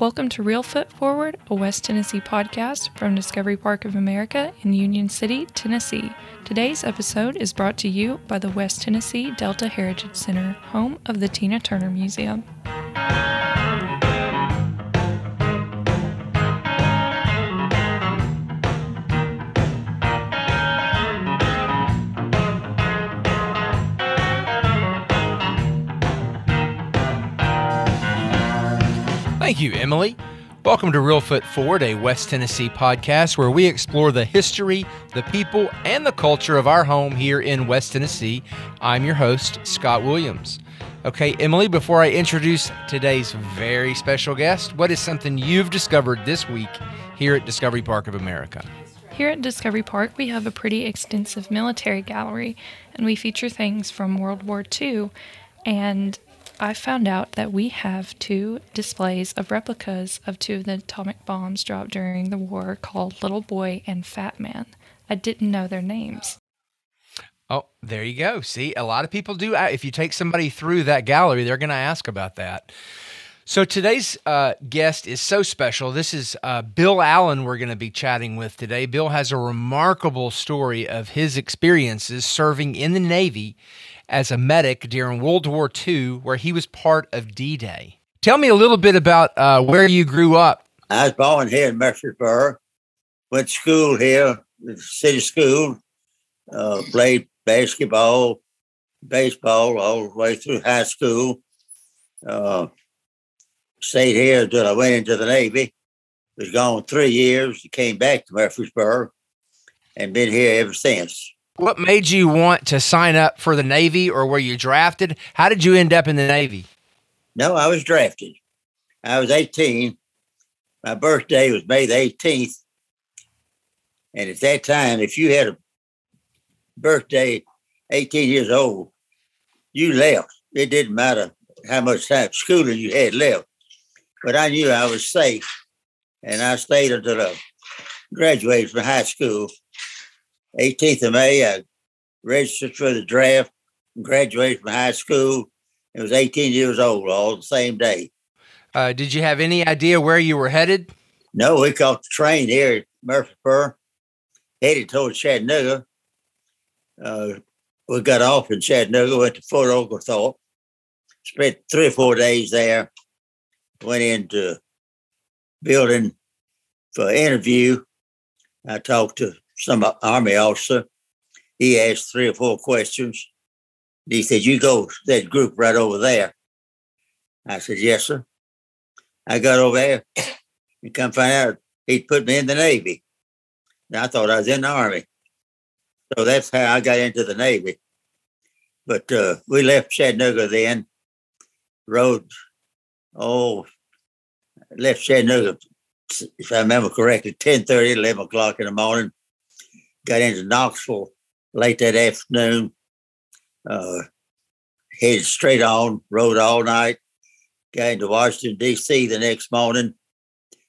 Welcome to Reelfoot Forward, a West Tennessee podcast from Discovery Park of America in Union City, Tennessee. Today's episode is brought to you by the West Tennessee Delta Heritage Center, home of the Tina Turner Museum. Thank you, Emily. Welcome to Reelfoot Forward, a West Tennessee podcast where we explore the history, the people, and the culture of our home here in West Tennessee. I'm your host, Scott Williams. Okay, Emily, before I introduce today's very special guest, what is something you've discovered this week here at Discovery Park of America? Here at Discovery Park, we have a pretty extensive military gallery, and we feature things from World War II. And I found out that we have two displays of replicas of two of the atomic bombs dropped during the war called Little Boy and Fat Man. I didn't know their names. Oh, there you go. See, a lot of people do. uh, If you take somebody through that gallery, they're going to ask about that. So today's uh, guest is so special. This is uh, Bill Allen, we're going to be chatting with today. Bill has a remarkable story of his experiences serving in the Navy as a medic during World War II, where he was part of D Day. Tell me a little bit about uh, where you grew up. I was born here in Murfreesboro. Went to school here, city school. Uh, played basketball, baseball all the way through high school. Uh, stayed here until I went into the Navy. Was gone three years. Came back to Murfreesboro, and been here ever since. What made you want to sign up for the Navy, or were you drafted? How did you end up in the Navy? No, I was drafted. I was 18. My birthday was May the 18th. And at that time, if you had a birthday 18 years old, you left. It didn't matter how much time schooling you had left. But I knew I was safe. And I stayed until I graduated from high school. 18th of May, I registered for the draft, graduated from high school, and was 18 years old all the same day. Uh, did you have any idea where you were headed? No, we caught the train here at Murfreesboro, headed towards Chattanooga. Uh, we got off in Chattanooga, went to Fort Oglethorpe, spent three or four days there, went into building for interview. I talked to some army officer. He asked three or four questions. He said, You go that group right over there. I said, Yes, sir. I got over there and come find out he'd put me in the Navy. And I thought I was in the Army. So that's how I got into the Navy. But uh, we left Chattanooga then, rode, oh, left Chattanooga, if I remember correctly, 10 11 o'clock in the morning. Got into Knoxville late that afternoon, uh, headed straight on, rode all night, got into Washington, D.C. the next morning.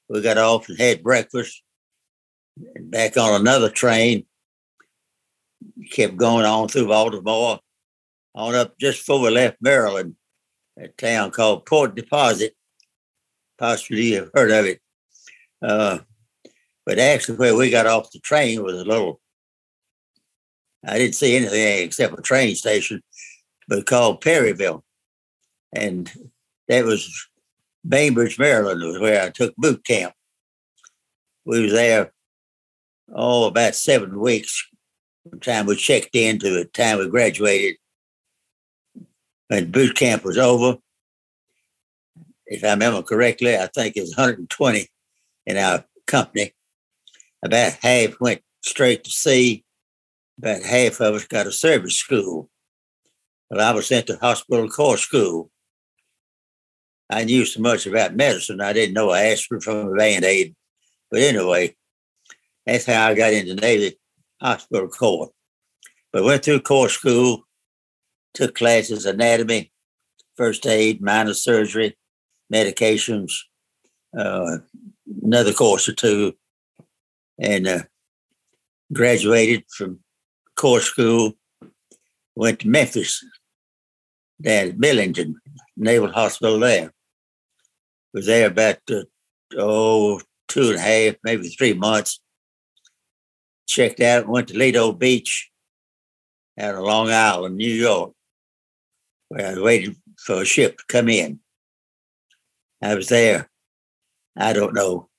We got off and had breakfast and back on another train. Kept going on through Baltimore, on up just before we left Maryland, a town called Port Deposit. Possibly you've heard of it. Uh, but actually, where we got off the train was a little, I didn't see anything except a train station, but called Perryville. And that was Bainbridge, Maryland, was where I took boot camp. We was there, oh, about seven weeks from the time we checked in to the time we graduated. And boot camp was over. If I remember correctly, I think it was 120 in our company. About half went straight to sea. About half of us got a service school. Well, I was sent to hospital corps school. I knew so much about medicine, I didn't know aspirin from a band aid. But anyway, that's how I got into Navy Hospital Corps. But went through corps school, took classes anatomy, first aid, minor surgery, medications, uh, another course or two, and uh, graduated from corps school. Went to Memphis, down at Millington Naval Hospital there. Was there about uh, oh, two and a half, maybe three months. Checked out, went to Lido Beach out of Long Island, New York, where I waited for a ship to come in. I was there, I don't know,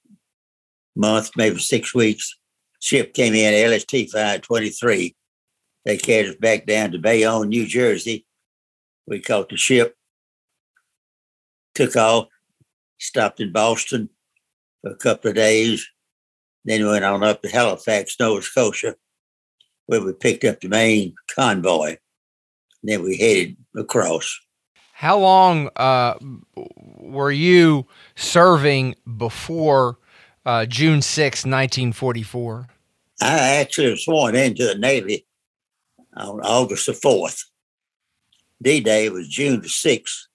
month, maybe six weeks. Ship came in, LST 523. They carried us back down to Bayonne, New Jersey. We caught the ship, took off, stopped in Boston for a couple of days, then went on up to Halifax, Nova Scotia, where we picked up the main convoy. Then we headed across. How long uh, were you serving before uh, June 6, 1944? I actually was sworn into the Navy on August the 4th. D Day was June the 6th,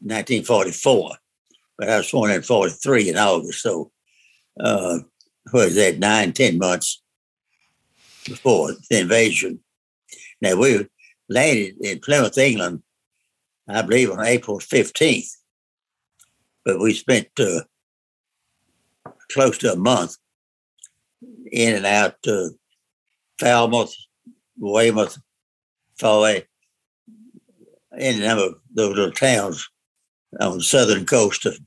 1944, but I was sworn in 43 in August. So, uh, what is that, nine, ten months before the invasion. Now, we landed in Plymouth, England, I believe on April 15th, but we spent uh, close to a month in and out uh, Falmouth, Weymouth, Fowey, any number of those little towns on the southern coast. Of,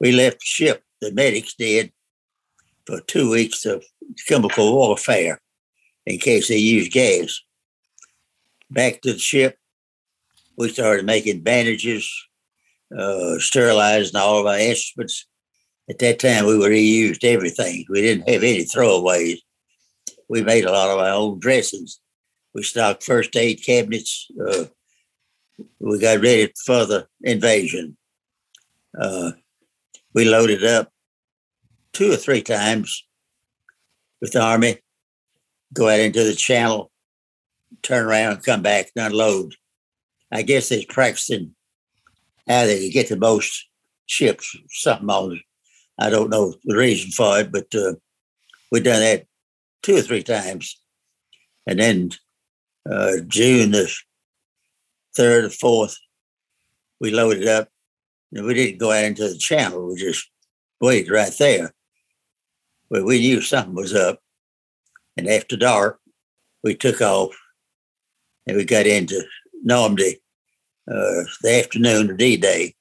we left the ship, the medics did, for two weeks of chemical warfare in case they used gas. Back to the ship, we started making bandages, uh, sterilizing all of our instruments. At that time, we reused everything. We didn't have any throwaways. We made a lot of our own dressings. We stocked first aid cabinets. Uh, we got ready for the invasion. Uh, we loaded up two or three times with the army, go out into the channel, turn around, and come back, and unload. I guess they're practicing how they get the most ships, something on it. I don't know the reason for it, but uh, we've done that two or three times. And then uh, June the third or fourth, we loaded up. And we didn't go out into the channel. We just waited right there. But we knew something was up. And after dark, we took off and we got into Normandy uh, the afternoon of D Day.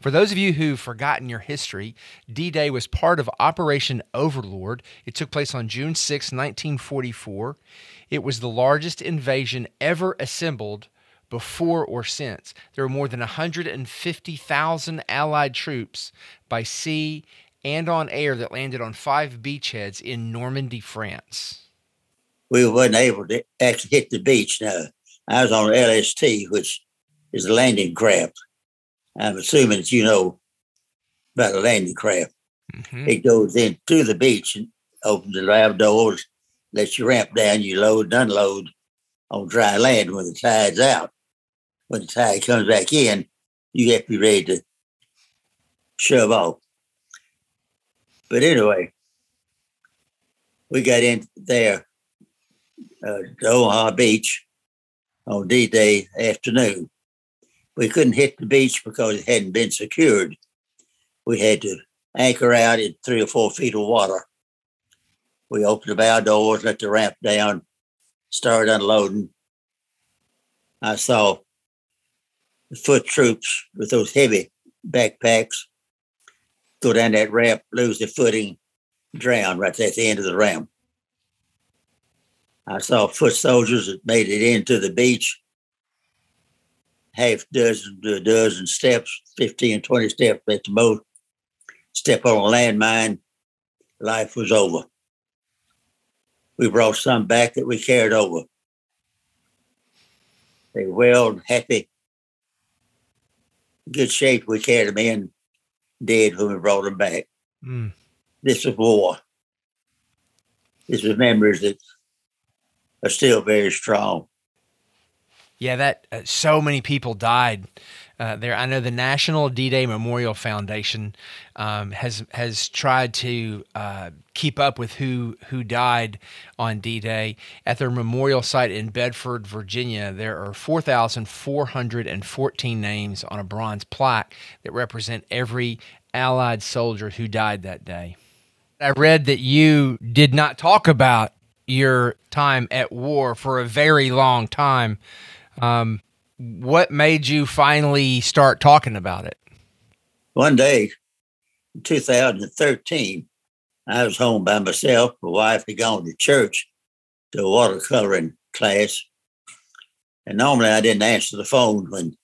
For those of you who've forgotten your history, D Day was part of Operation Overlord. It took place on June 6, 1944. It was the largest invasion ever assembled before or since. There were more than 150,000 Allied troops by sea and on air that landed on five beachheads in Normandy, France. We weren't able to actually hit the beach. Now, I was on LST, which is a landing craft. I'm assuming that you know about a landing craft. Mm-hmm. It goes into the beach and opens the ramp doors, lets you ramp down, you load and unload on dry land when the tide's out. When the tide comes back in, you have to be ready to shove off. But anyway, we got in there uh, Omaha Beach on D Day afternoon. We couldn't hit the beach because it hadn't been secured. We had to anchor out in three or four feet of water. We opened the bow doors, let the ramp down, started unloading. I saw the foot troops with those heavy backpacks go down that ramp, lose their footing, drown right at the end of the ramp. I saw foot soldiers that made it into the beach half dozen to a dozen steps, 15, 20 steps at the most. Step on a landmine, life was over. We brought some back that we carried over. They were well, happy, good shape. We carried them in, dead when we brought them back. Mm. This was war. This was memories that are still very strong. Yeah, that uh, so many people died uh, there. I know the National D-Day Memorial Foundation um, has has tried to uh, keep up with who who died on D-Day. At their memorial site in Bedford, Virginia, there are 4,414 names on a bronze plaque that represent every Allied soldier who died that day. I read that you did not talk about your time at war for a very long time. Um, what made you finally start talking about it? One day, in 2013, I was home by myself. My wife had gone to church to a watercoloring class. And normally I didn't answer the phone when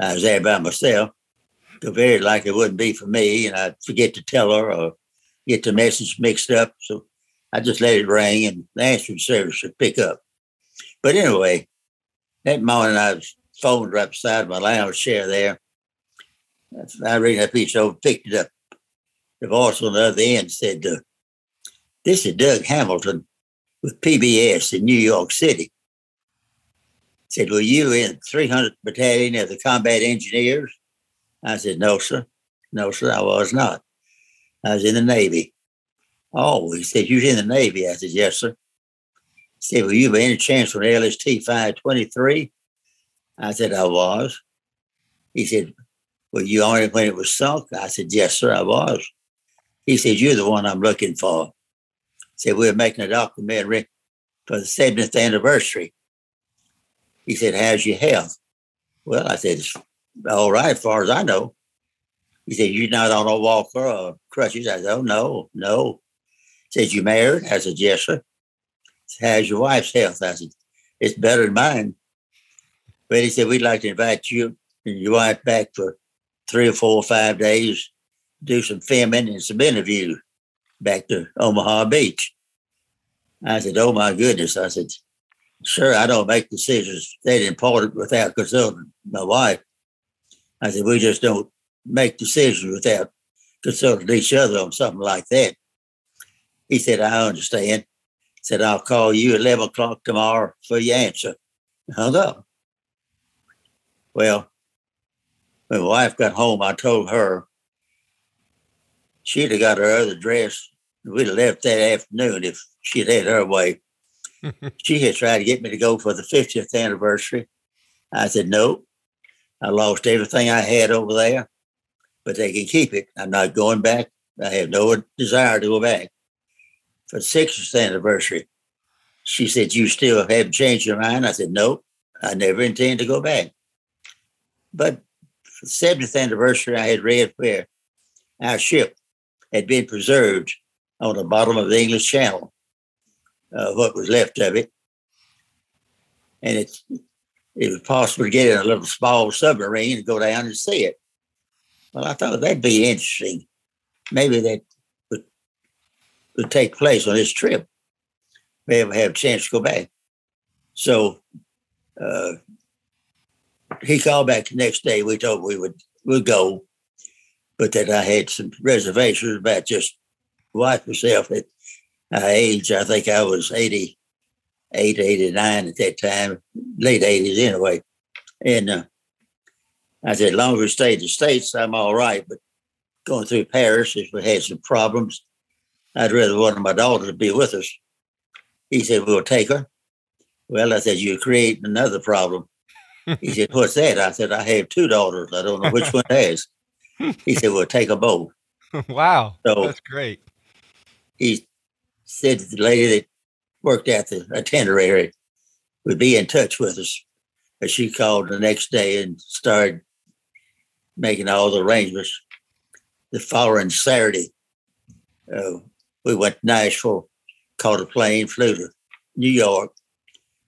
I was there by myself. Because very likely it wouldn't be for me, and I'd forget to tell her or get the message mixed up. So I just let it ring and the answering service would pick up. But anyway, that morning I was phoned right beside my lounge chair there. I read that piece over, picked it up. The voice on the other end said, uh, This is Doug Hamilton with PBS in New York City. Said, Were you in 300th Battalion of the Combat Engineers? I said, No, sir. No, sir, I was not. I was in the Navy. Oh, he said, You was in the Navy? I said, Yes, sir. He said, Were you by any chance on LST 523? I said, I was. He said, Were you on it when it was sunk? I said, Yes, sir, I was. He said, You're the one I'm looking for. He said, We're making a documentary for the 70th anniversary. He said, How's your health? Well, I said, It's all right as far as I know. He said, You're not on a walker or uh, crutches? I said, Oh, no, no. Said, You married? I said, Yes, sir. How's your wife's health? I said, It's better than mine. But he said, We'd like to invite you and your wife back for three or four or five days, do some filming and some interviews back to Omaha Beach. I said, Oh my goodness. I said, Sir, I don't make decisions that important without consulting my wife. I said, We just don't make decisions without consulting each other on something like that. He said, I understand. He said, I'll call you at 11 o'clock tomorrow for your answer. Hung up. Well, when my wife got home, I told her she'd have got her other dress. We'd have left that afternoon if she'd had her way. she had tried to get me to go for the 50th anniversary. I said, no, I lost everything I had over there, but they can keep it. I'm not going back. I have no desire to go back. For the 60th anniversary, she said, You still haven't changed your mind? I said, No, I never intend to go back. But for the 70th anniversary, I had read where our ship had been preserved on the bottom of the English Channel, uh, what was left of it. And it's, it was possible to get in a little small submarine and go down and see it. Well, I thought that'd be interesting. Maybe that would take place on this trip. Maybe have a chance to go back. So uh, he called back the next day. We told we would would go, but that I had some reservations about just wife myself at my age. I think I was 88, 89 at that time, late 80s anyway. And uh, I said, long as we stay in the States, I'm all right. But going through Paris, if we had some problems, I'd rather one of my daughters be with us. He said, We'll take her. Well, I said, You're creating another problem. He said, What's that? I said, I have two daughters. I don't know which one has. He said, Well, take them both. wow. So- that's great. He said the lady that worked at the itinerary would be in touch with us. And she called the next day and started making all the arrangements. The following Saturday, uh, we went to Nashville, caught a plane, flew to New York,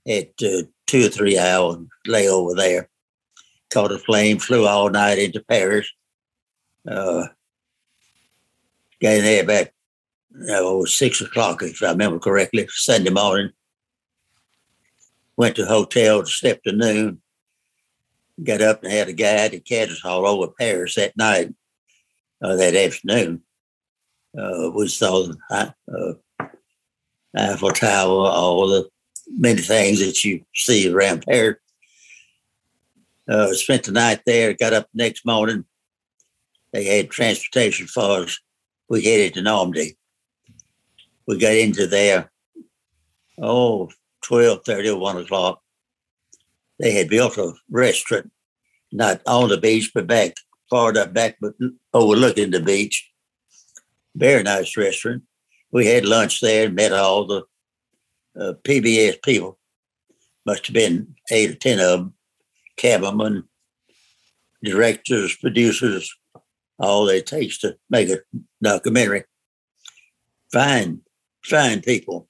had uh, two or three hour layover there. Caught a plane, flew all night into Paris. Uh, got there about uh, was six o'clock, if I remember correctly, Sunday morning. Went to a hotel to slept to noon. Got up and had a guide and catch us all over Paris that night, or that afternoon. Uh, the uh, Eiffel Tower, all the many things that you see around Paris. Uh, spent the night there, got up the next morning. They had transportation for us. We headed to Normandy we got into there, oh, 12, 30, 1 o'clock. They had built a restaurant, not on the beach, but back far up back, but overlooking the beach. Very nice restaurant. We had lunch there and met all the uh, PBS people. Must have been eight or ten of them, cameramen, directors, producers, all it takes to make a documentary. Fine, fine people.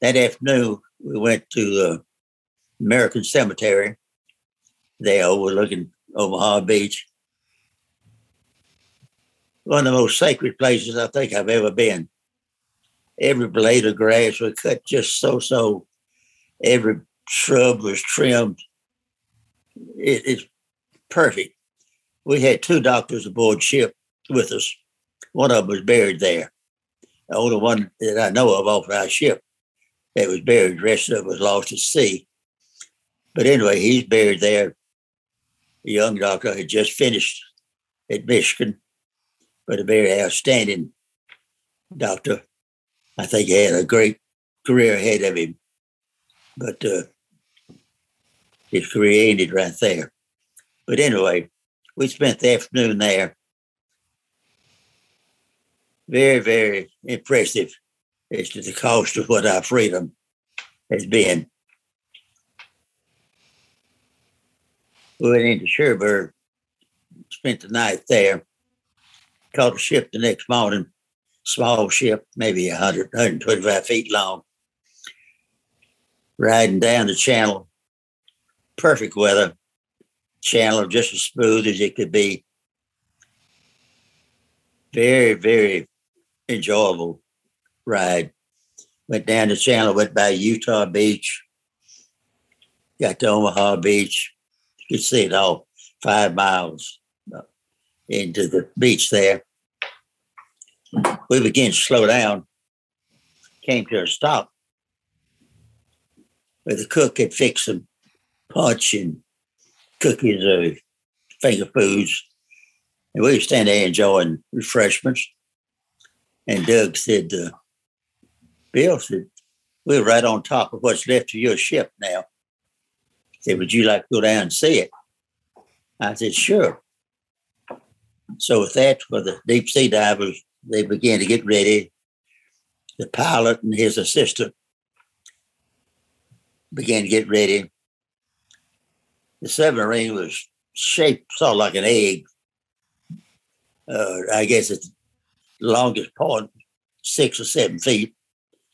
That afternoon, we went to the American Cemetery there overlooking Omaha Beach. One of the most sacred places I think I've ever been. Every blade of grass was cut just so so. Every shrub was trimmed. It, it's perfect. We had two doctors aboard ship with us. One of them was buried there. The only one that I know of off our ship that was buried. The rest of it was lost at sea. But anyway, he's buried there. A young doctor had just finished at Michigan, but a very outstanding doctor. I think he had a great career ahead of him, but uh, ended right there. But anyway, we spent the afternoon there. Very, very impressive as to the cost of what our freedom has been. We went into Cherbourg, spent the night there, caught a ship the next morning, small ship, maybe 100, 125 feet long, riding down the channel. Perfect weather, channel just as smooth as it could be. Very, very enjoyable ride. Went down the channel, went by Utah Beach, got to Omaha Beach. You could see it all five miles into the beach there. We began to slow down, came to a stop where the cook had fixed some punch and cookies or finger foods. And we were standing there enjoying refreshments. And Doug said, uh, Bill said, we're right on top of what's left of your ship now. He said, would you like to go down and see it? I said, sure. So with that, for the deep sea divers, they began to get ready. The pilot and his assistant began to get ready. The submarine was shaped sort of like an egg. Uh, I guess it's the longest part, six or seven feet.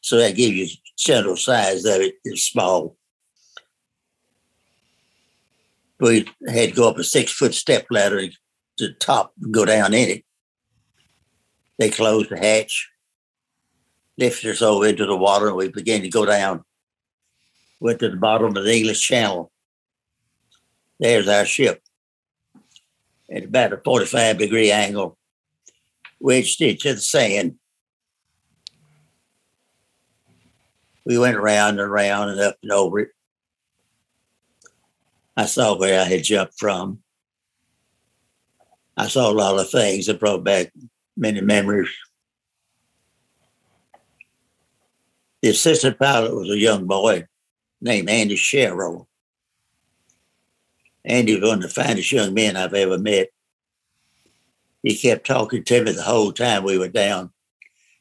So that gives you general size of it is small. We had to go up a six foot step ladder to the top go down in it. They closed the hatch, lifted us over into the water, and we began to go down. Went to the bottom of the English Channel. There's our ship at about a 45 degree angle, wedged into the sand. we went around and around and up and over it. I saw where I had jumped from. I saw a lot of things that brought back many memories. The assistant pilot was a young boy named Andy Sherrill. Andy was one of the finest young men I've ever met. He kept talking to me the whole time we were down,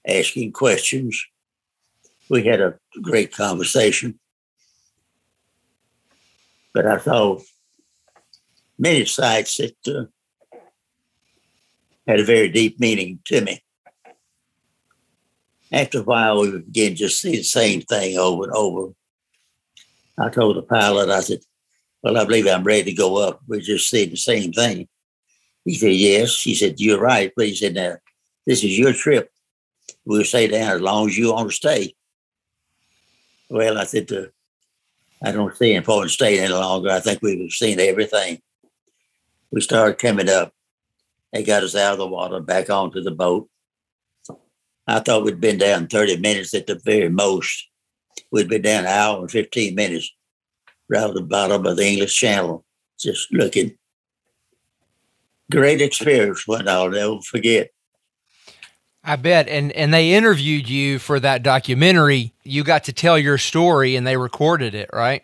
asking questions we had a great conversation. But I saw many sights that uh, had a very deep meaning to me. After a while, we began to just see the same thing over and over. I told the pilot, I said, Well, I believe I'm ready to go up. We just see the same thing. He said, Yes. He said, You're right. But he said, Now, this is your trip. We'll stay down as long as you want to stay. Well, I said, uh, I don't see in staying any longer. I think we've seen everything. We started coming up. They got us out of the water, back onto the boat. I thought we'd been down 30 minutes at the very most. We'd been down an hour and 15 minutes around the bottom of the English Channel, just looking. Great experience, one I'll never forget. I bet. And and they interviewed you for that documentary. You got to tell your story and they recorded it, right?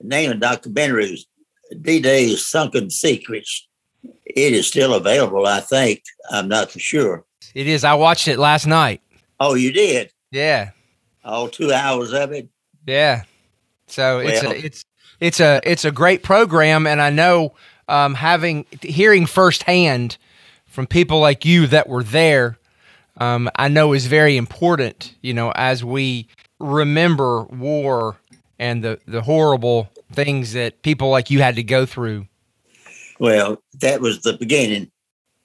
The name of the documentary is D Day's Sunken Secrets. It is still available, I think. I'm not for sure. It is. I watched it last night. Oh, you did? Yeah. All two hours of it? Yeah. So it's a, it's it's a it's a great program, and I know um, having hearing firsthand from people like you that were there, um, I know is very important. You know, as we remember war and the the horrible things that people like you had to go through. Well, that was the beginning.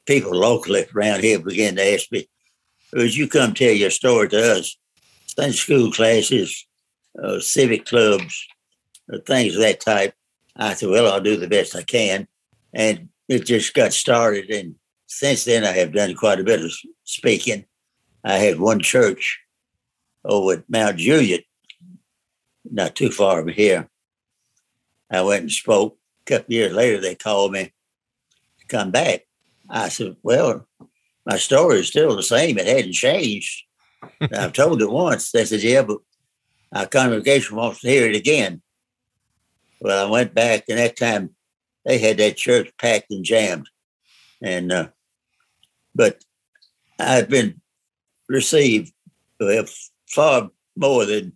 People locally around here began to ask me, would you come tell your story to us? Sunday school classes, uh, civic clubs, uh, things of that type. I said, well, I'll do the best I can. And it just got started. And since then, I have done quite a bit of speaking. I had one church over at Mount Juliet, not too far from here. I went and spoke. A couple years later, they called me to come back. I said, Well, my story is still the same. It hadn't changed. I've told it once. They said, Yeah, but our congregation wants to hear it again. Well, I went back, and that time they had that church packed and jammed. And, uh, but I've been received far more than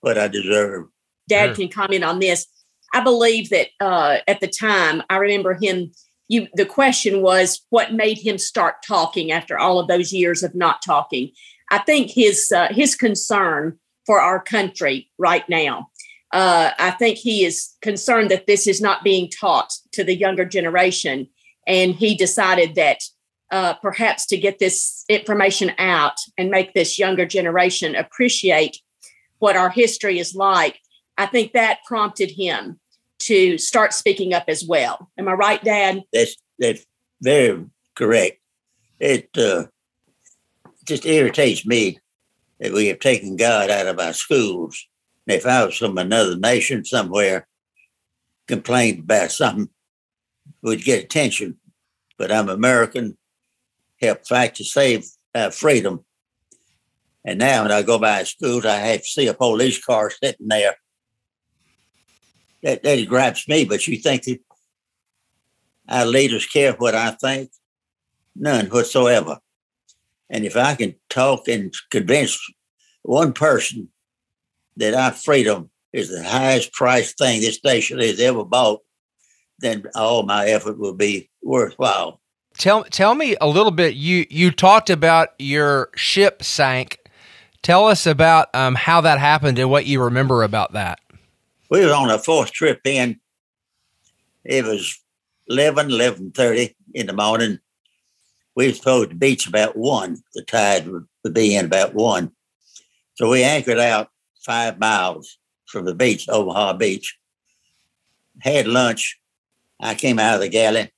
what I deserve. Dad Sure. can comment on this. I believe that uh, at the time, I remember him. You, the question was, what made him start talking after all of those years of not talking? I think his uh, his concern for our country right now. Uh, I think he is concerned that this is not being taught to the younger generation, and he decided that uh, perhaps to get this information out and make this younger generation appreciate what our history is like I think that prompted him to start speaking up as well. Am I right, Dad? That's that's very correct. It uh, just irritates me that we have taken God out of our schools. And if I was from another nation somewhere, complained about something, would get attention. But I'm American, help fight to save our freedom. And now when I go by schools, I have to see a police car sitting there. That that grabs me. But you think that our leaders care what I think? None whatsoever. And if I can talk and convince one person that our freedom is the highest priced thing this nation has ever bought, then all my effort will be worthwhile. Tell tell me a little bit. You you talked about your ship sank. Tell us about um, how that happened and what you remember about that. We were on our fourth trip in. It was 11, 11.30 in the morning. We were supposed to beach about 1. The tide would, would be in about 1. So we anchored out five miles from the beach, Omaha Beach. Had lunch. I came out of the galley,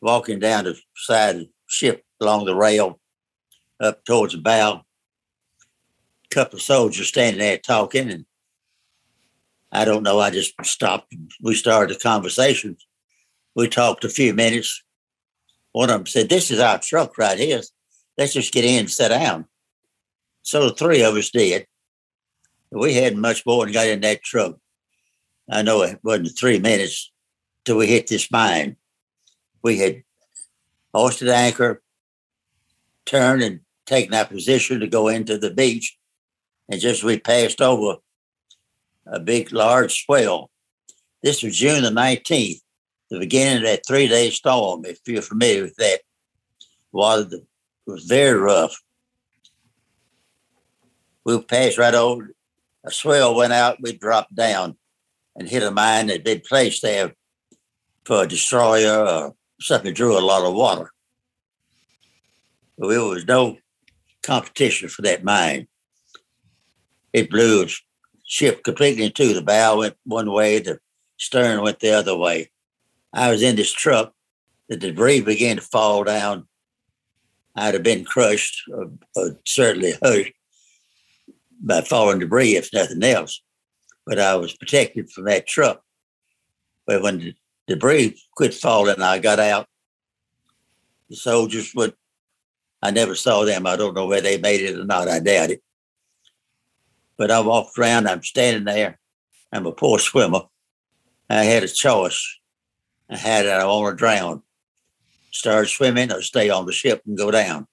walking down the side of the ship along the rail up towards the bow. A couple of soldiers standing there talking, and I don't know. I just stopped. We started a conversation. We talked a few minutes. One of them said, This is our truck right here. Let's just get in and sit down. So the three of us did. We hadn't much more than got in that truck. I know it wasn't three minutes till we hit this mine. We had hoisted anchor, turned and taken our position to go into the beach. And just as we passed over a big, large swell. This was June the 19th, the beginning of that three day storm, if you're familiar with that. Water was very rough. We passed right over, a swell went out, we dropped down and hit a mine that had been placed there for a destroyer or something drew a lot of water. There was no competition for that mine. It blew ship completely into the bow went one way, the stern went the other way. I was in this truck. The debris began to fall down. I'd have been crushed or, or certainly hurt by falling debris, if nothing else. But I was protected from that truck. But when the debris quit falling, I got out. The soldiers would, I never saw them. I don't know whether they made it or not. I doubt it. But I walked around, I'm standing there. I'm a poor swimmer. I had a choice. I had it, I want to drown. Start swimming or stay on the ship and go down.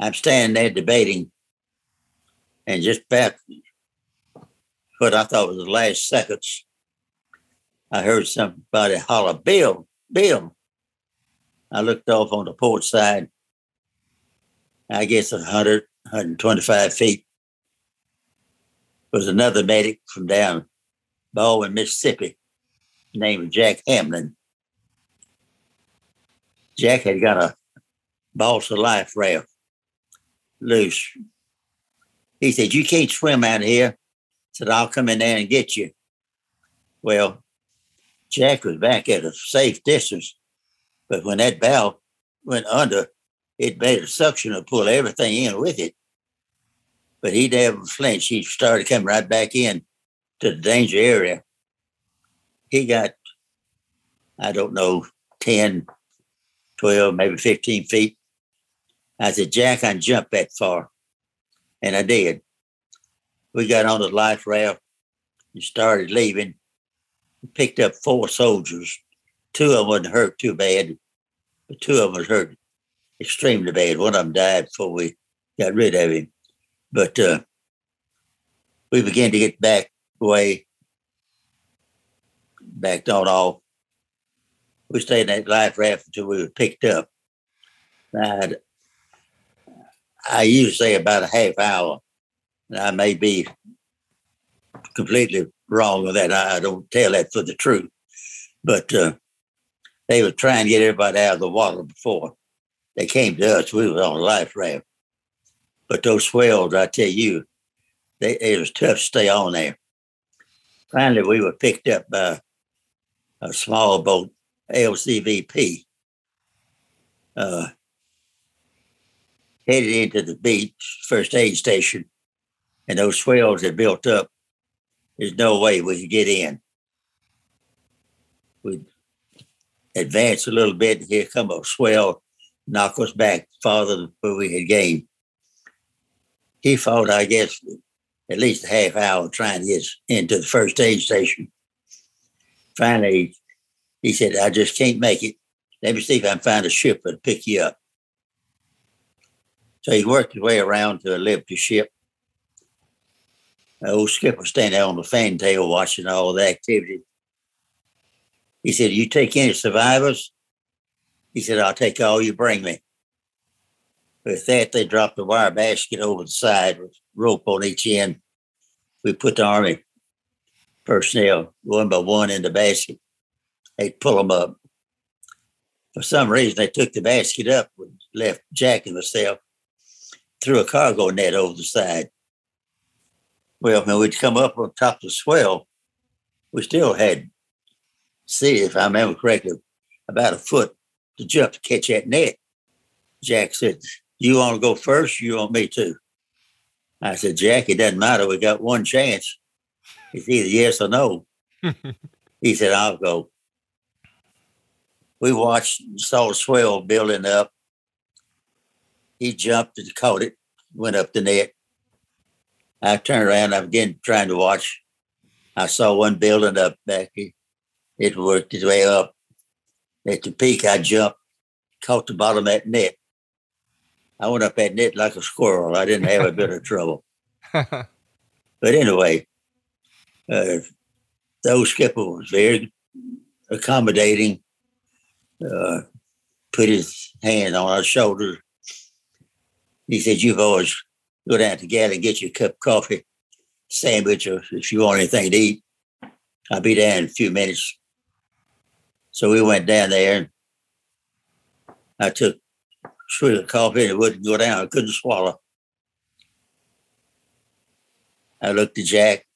I'm standing there debating, and just back what I thought was the last seconds, I heard somebody holler, Bill, Bill. I looked off on the port side, I guess a 100, 125 feet. was another medic from down Baldwin, Mississippi, named Jack Hamlin. Jack had got a balsa life raft loose. He said, You can't swim out here. I said, I'll come in there and get you. Well, Jack was back at a safe distance, but when that bow went under, it made a suction to pull everything in with it. But he never flinched. He started coming right back in to the danger area. He got, I don't know, 10, 12, maybe 15 feet. I said, Jack, I can jump that far. And I did. We got on the life raft and started leaving. Picked up four soldiers. Two of them wasn't hurt too bad, but two of them was hurt extremely bad. One of them died before we got rid of him. But uh, we began to get back way backed on off. We stayed in that life raft until we were picked up. I, I usually say about a half hour. And I may be completely wrong with that. I don't tell that for the truth. But uh, they were trying to get everybody out of the water before they came to us. We were on a life raft. But those swells, I tell you, they, it was tough to stay on there. Finally, we were picked up by a small boat, LCVP, uh, headed into the beach, first aid station, and those swells had built up. There's no way we could get in. We advanced a little bit, here come a swell knock us back farther than we had gained. He fought, I guess, at least a half hour trying to get into the first aid station. Finally, he said, I just can't make it. Let me see if I can find a ship that'll pick you up. So he worked his way around to a Liberty ship. The old skipper standing there on the fantail watching all the activity. He said, You take any survivors? He said, I'll take all you bring me. With that, they dropped the wire basket over the side with rope on each end. We put the Army personnel one by one in the basket. They'd pull them up. For some reason, they took the basket up and left Jack and myself, threw a cargo net over the side. Well, when we'd come up on top of the swell, we still had, see if I remember correctly, about a foot to jump to catch that net. Jack said, You want to go first? You want me to? I said, Jack, it doesn't matter. We got one chance. It's either yes or no. he said, I'll go. We watched, saw the swell building up. He jumped and caught it, went up the net. I turned around, I began trying to watch. I saw one building up back. It worked its way up. At the peak, I jumped, caught the bottom of that net. I went up that net like a squirrel. I didn't have a bit of trouble. but anyway, uh, the old skipper was very accommodating. Uh, put his hand on our shoulder. He said, "You've always go down to galley and get you a cup of coffee, sandwich, or if you want anything to eat. I'll be there in a few minutes." So we went down there and I took swig of coffee it wouldn't go down. I couldn't swallow. I looked at Jack.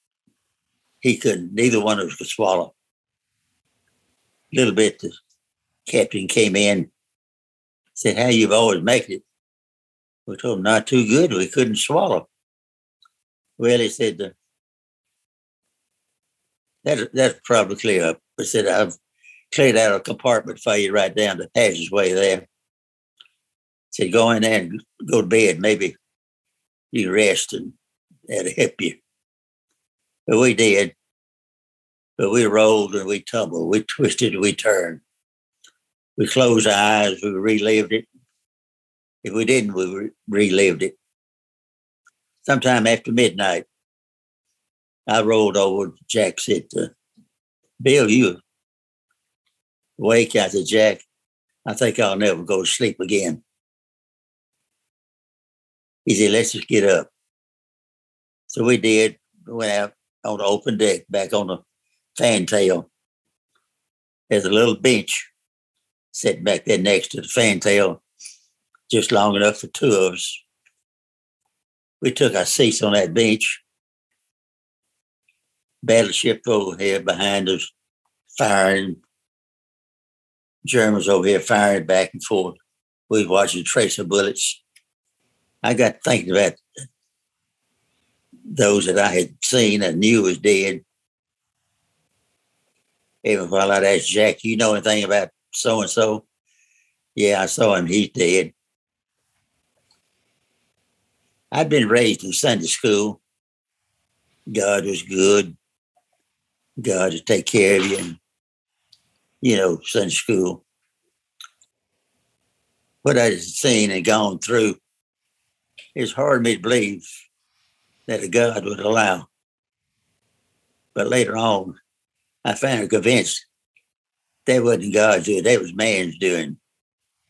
He couldn't, neither one of us could swallow. A little bit, the captain came in, said, How you've always made it. We told him not too good. We couldn't swallow. Well, he said, that, that's probably clear up. I said, I've cleared out a compartment for you right down the passageway there. Said, go in there and go to bed. Maybe you rest and that'll help you. But we did. But we rolled and we tumbled, we twisted, we turned. We closed our eyes, we relived it. If we didn't, we re- relived it. Sometime after midnight, I rolled over. Jack said, Bill, you wake. I said, Jack, I think I'll never go to sleep again. He said, let's just get up. So we did. We went out on the open deck, back on the fantail. There's a little bench sitting back there next to the fantail, just long enough for two of us. We took our seats on that bench. Battleship over here behind us, firing. Germans over here firing back and forth. We was watching tracer bullets. I got thinking about those that I had seen and knew was dead. Even while I'd ask Jack, you know anything about so and so? Yeah, I saw him. He's dead. I'd been raised in Sunday school. God was good. God to take care of you. And, you know, Sunday school. What I had seen and gone through, it's hard for me to believe that a God would allow. But later on, I found convinced that wasn't God's doing, that was man's doing.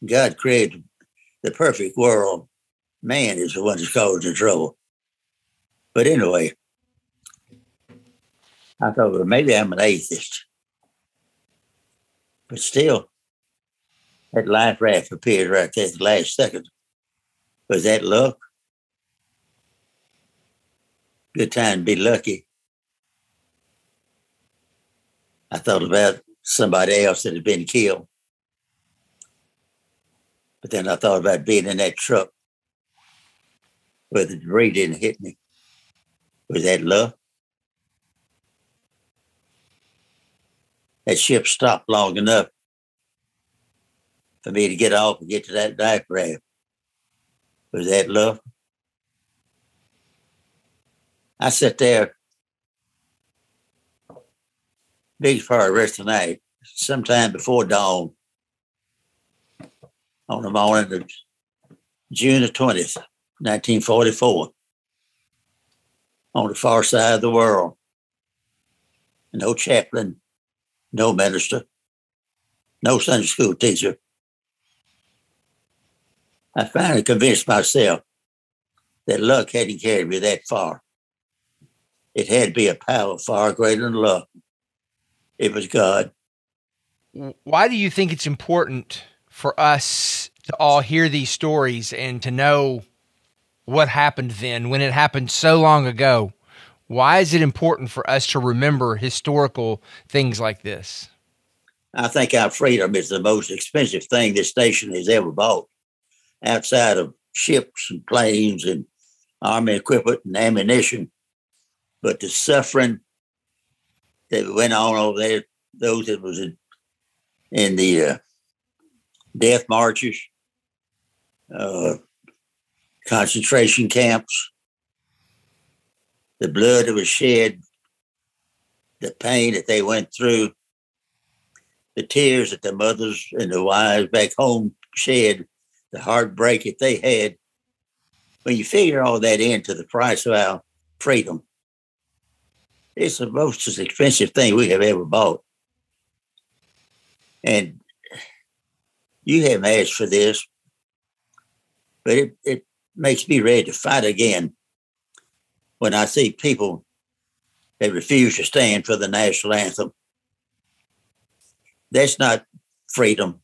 God created the perfect world. Man is the one that's causing trouble. But anyway, I thought, well, maybe I'm an atheist. But still, that life raft appeared right there at the last second. Was that luck? Good time be lucky. I thought about somebody else that had been killed. But then I thought about being in that truck where the debris didn't hit me. Was that luck? That ship stopped long enough for me to get off and get to that raft. Was that luck? I sat there big part of the rest of the night, sometime before dawn, on the morning of June the 20th, 1944, on the far side of the world. No chaplain, no minister, no Sunday school teacher. I finally convinced myself that luck hadn't carried me that far. It had to be a power far greater than love. It was God. Why do you think it's important for us to all hear these stories and to know what happened then when it happened so long ago? Why is it important for us to remember historical things like this? I think our freedom is the most expensive thing this nation has ever bought, outside of ships and planes and army equipment and ammunition. But the suffering that went on over there, those that was in, in the uh, death marches, uh, concentration camps, the blood that was shed, the pain that they went through, the tears that the mothers and the wives back home shed, the heartbreak that they had. When you figure all that into the price of our freedom, it's the most expensive thing we have ever bought. And you haven't asked for this, but it, it makes me ready to fight again when I see people that refuse to stand for the national anthem. That's not freedom.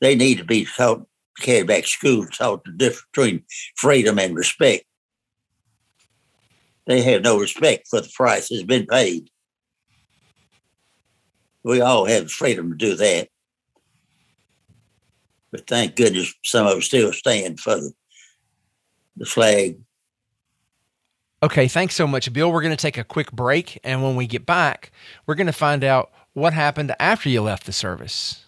They need to be taught, carried back to school, taught the difference between freedom and respect. They have no respect for the price that's been paid. We all have freedom to do that. But thank goodness some of us still stand for the, the flag. Okay, thanks so much, Bill. We're going to take a quick break. And when we get back, we're going to find out what happened after you left the service.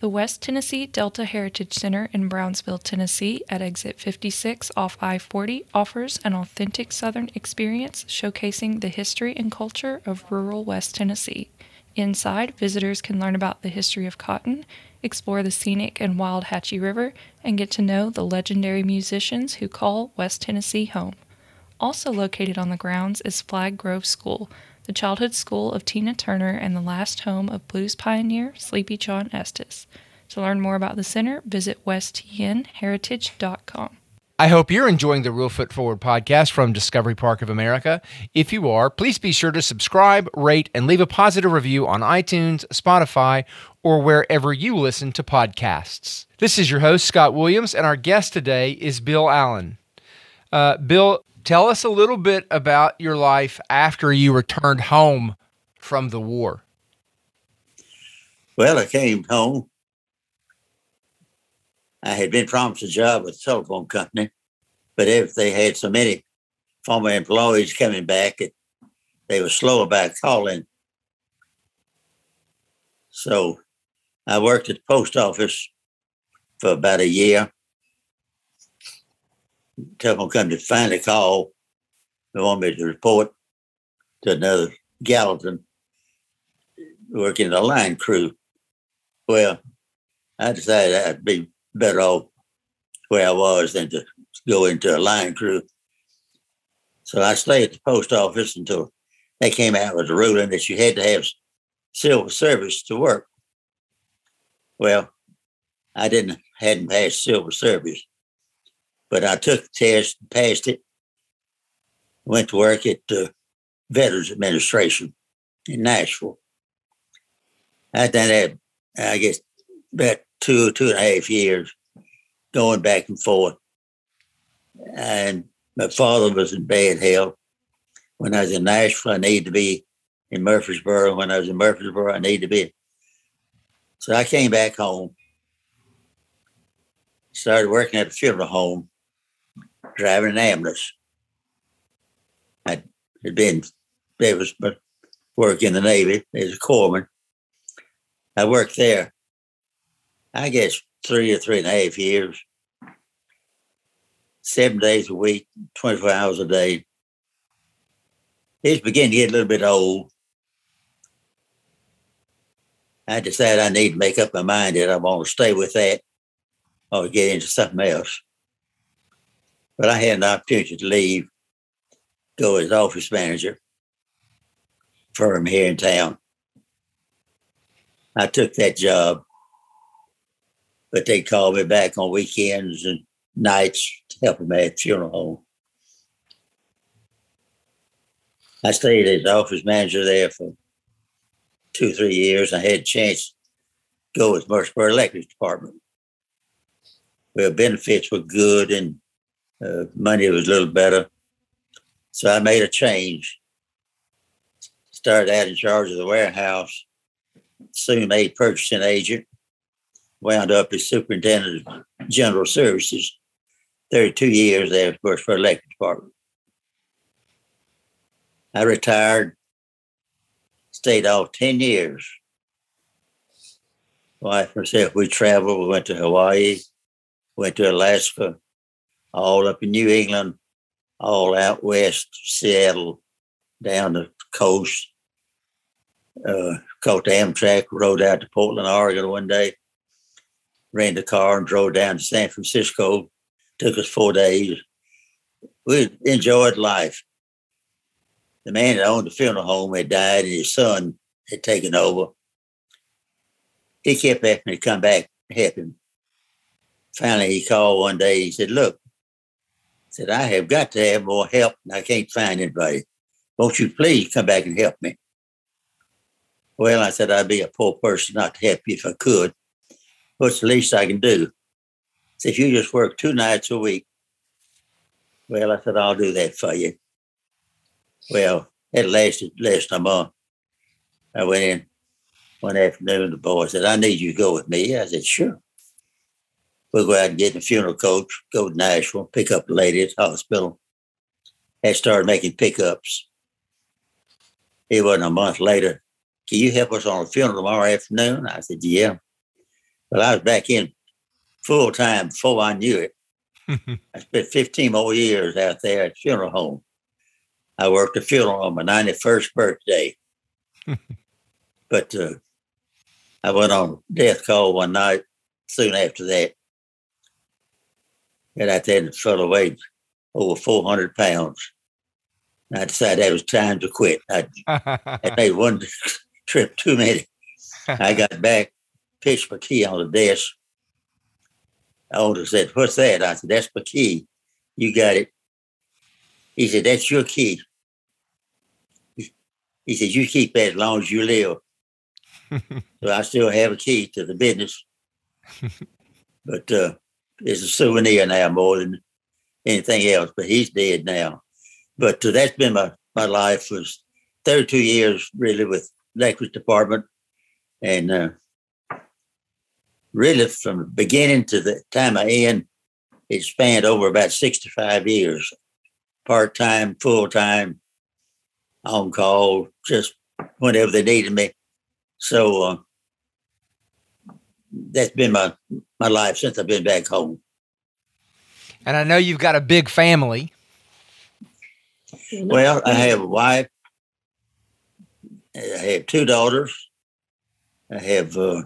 The West Tennessee Delta Heritage Center in Brownsville, Tennessee, at exit 56 off I 40, offers an authentic Southern experience showcasing the history and culture of rural West Tennessee. Inside, visitors can learn about the history of cotton, explore the scenic and wild Hatchie River, and get to know the legendary musicians who call West Tennessee home. Also located on the grounds is Flagg Grove School, the childhood school of Tina Turner and the last home of blues pioneer Sleepy John Estes. To learn more about the center, visit westtnheritage.com. I hope you're enjoying the Reelfoot Forward podcast from Discovery Park of America. If you are, please be sure to subscribe, rate, and leave a positive review on iTunes, Spotify, or wherever you listen to podcasts. This is your host, Scott Williams, and our guest today is Bill Allen. Uh, Bill, Tell us a little bit about your life after you returned home from the war. Well, I came home. I had been promised a job with a telephone company, but if they had so many former employees coming back, it, they were slow about calling. So I worked at the post office for about a year telephone company finally called. They want me to report to another Gallatin working the line crew. Well, I decided I'd be better off where I was than to go into a line crew. So I stayed at the post office until they came out with a ruling that you had to have civil service to work. Well, I didn't hadn't passed civil service. But I took the test, and passed it, went to work at the Veterans Administration in Nashville. I done that, I guess, about two, two and a half years going back and forth. And my father was in bad health. When I was in Nashville, I needed to be in Murfreesboro. When I was in Murfreesboro, I needed to be. So I came back home, started working at a funeral home driving an ambulance. I had been, there was work in the Navy as a corpsman. I worked there, I guess, three or three and a half years, seven days a week, 24 hours a day. It's beginning to get a little bit old. I decided I need to make up my mind that I want to stay with that or get into something else. But I had an opportunity to leave, go as office manager firm here in town. I took that job, but they called me back on weekends and nights to help them at funeral home. I stayed as office manager there for two, three years. I had a chance to go with Murfreesboro Electric Department. Well, benefits were good and uh, money was a little better. So I made a change. Started out in charge of the warehouse, soon made purchasing agent, wound up as superintendent of general services. 32 years there, of course, for electric department. I retired, stayed off 10 years. Wife and myself, we traveled. We went to Hawaii, went to Alaska, all up in New England, all out west, Seattle, down the coast. Uh, caught the Amtrak, rode out to Portland, Oregon one day, rented a car and drove down to San Francisco. Took us four days. We enjoyed life. The man that owned the funeral home had died and his son had taken over. He kept asking me to come back and help him. Finally, he called one day. He said, Look, said, I have got to have more help and I can't find anybody. Won't you please come back and help me? Well, I said, I'd be a poor person not to help you if I could. What's the least I can do? Said, if you just work two nights a week. Well, I said, I'll do that for you. Well, it lasted less than a month. I went in one afternoon, the boy said, I need you to go with me. I said, sure. We'll go out and get in a funeral coach, go to Nashville, pick up the lady at the hospital. And started making pickups. It wasn't a month later. Can you help us on a funeral tomorrow afternoon? I said, Yeah. Well, I was back in full time before I knew it. I spent 15 more years out there at funeral home. I worked a funeral on my 91st birthday. but uh, I went on death call one night soon after that. And I had then fell away over 400 pounds. And I decided that was time to quit. I, I made one trip too many. I got back, pitched my key on the desk. The owner said, What's that? I said, That's my key. You got it. He said, That's your key. He said, You keep that as long as you live. so I still have a key to the business. but uh, it's a souvenir now more than anything else. But he's dead now. But uh, that's been my, my life was 32 years really with electric department. And uh, really from the beginning to the time I end, it spanned over about 65 years, part time, full time, on call, just whenever they needed me. So uh, that's been my my life since I've been back home. And I know you've got a big family. Well, I have a wife. I have two daughters. I have uh,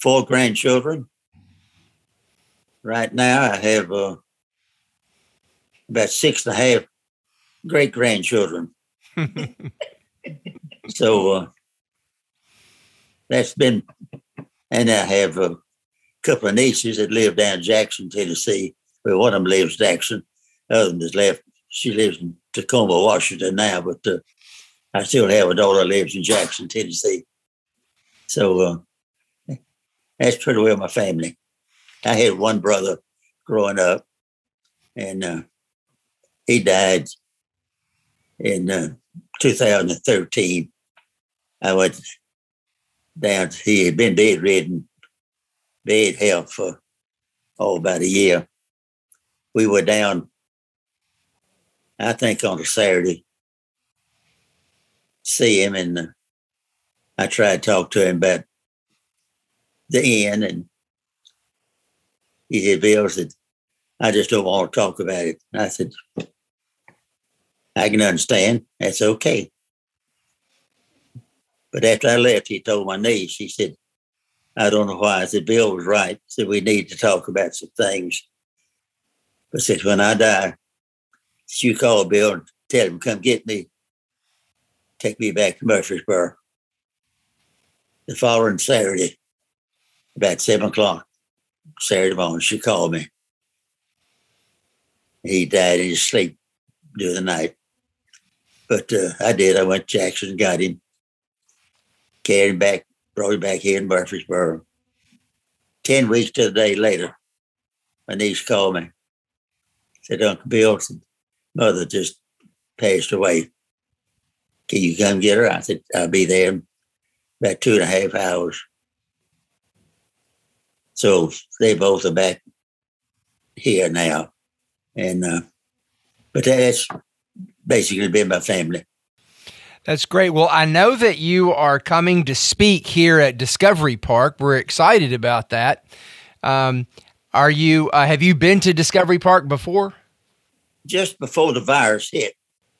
four grandchildren. Right now, I have uh, about six and a half great grandchildren. so uh, that's been, and I have a couple of nieces that live down Jackson, Tennessee. Well, one of them lives Jackson. The other one has left. She lives in Tacoma, Washington now, but uh, I still have a daughter that lives in Jackson, Tennessee. So uh, that's pretty well my family. I had one brother growing up, and uh, he died in uh, 2013. I went down. He had been bedridden, bed health for oh about a year. We were down, I think, on a Saturday. See him, and uh, I tried to talk to him about the end, and he said, "Bill said, I just don't want to talk about it." And I said, "I can understand. That's okay." But after I left, he told my niece, he said, I don't know why. I said, Bill was right. Said, we need to talk about some things. But said, when I die, you call Bill and tell him, come get me, take me back to Murfreesboro. The following Saturday, about seven o'clock, Saturday morning, she called me. He died in his sleep during the night. But uh, I did. I went to Jackson and got him carried back, brought him back here in Murfreesboro. Ten weeks to the day later, my niece called me. Said, Uncle Bill, mother just passed away. Can you come get her? I said, I'll be there in about two and a half hours. So they both are back here now. And uh, but that's basically been my family. That's great. Well, I know that you are coming to speak here at Discovery Park. We're excited about that. Um, are you? Uh, have you been to Discovery Park before? Just before the virus hit,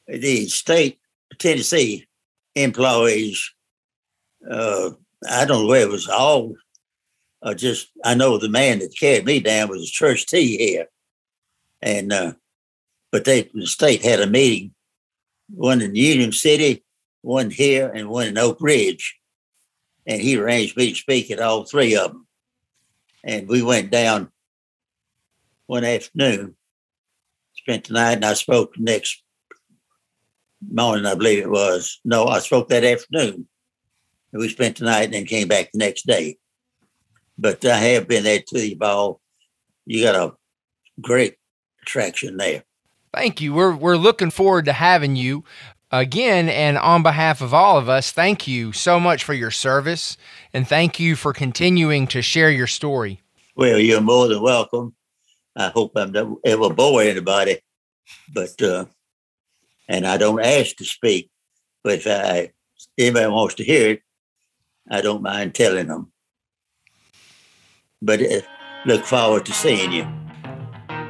the state Tennessee employees. Uh, I don't know where it was all. Uh, just I know the man that carried me down was a trustee here, and uh, but they the state had a meeting, one in Union City one here and one in Oak Ridge. And he arranged me to speak at all three of them. And we went down one afternoon, spent the night, and I spoke the next morning, I believe it was. No, I spoke that afternoon. And we spent the night and then came back the next day. But I have been there to the ball. You got a great attraction there. Thank you. We're we're looking forward to having you again, and on behalf of all of us, thank you so much for your service and thank you for continuing to share your story. Well, you're more than welcome. I hope I'm not ever bore anybody, but uh, and I don't ask to speak, but if I, anybody wants to hear it, I don't mind telling them. but uh, look forward to seeing you.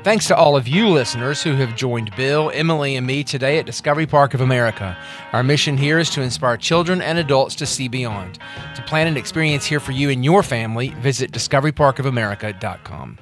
Thanks to all of you listeners who have joined Bill, Emily, and me today at Discovery Park of America. Our mission here is to inspire children and adults to see beyond. To plan an experience here for you and your family, visit discoveryparkofamerica.com.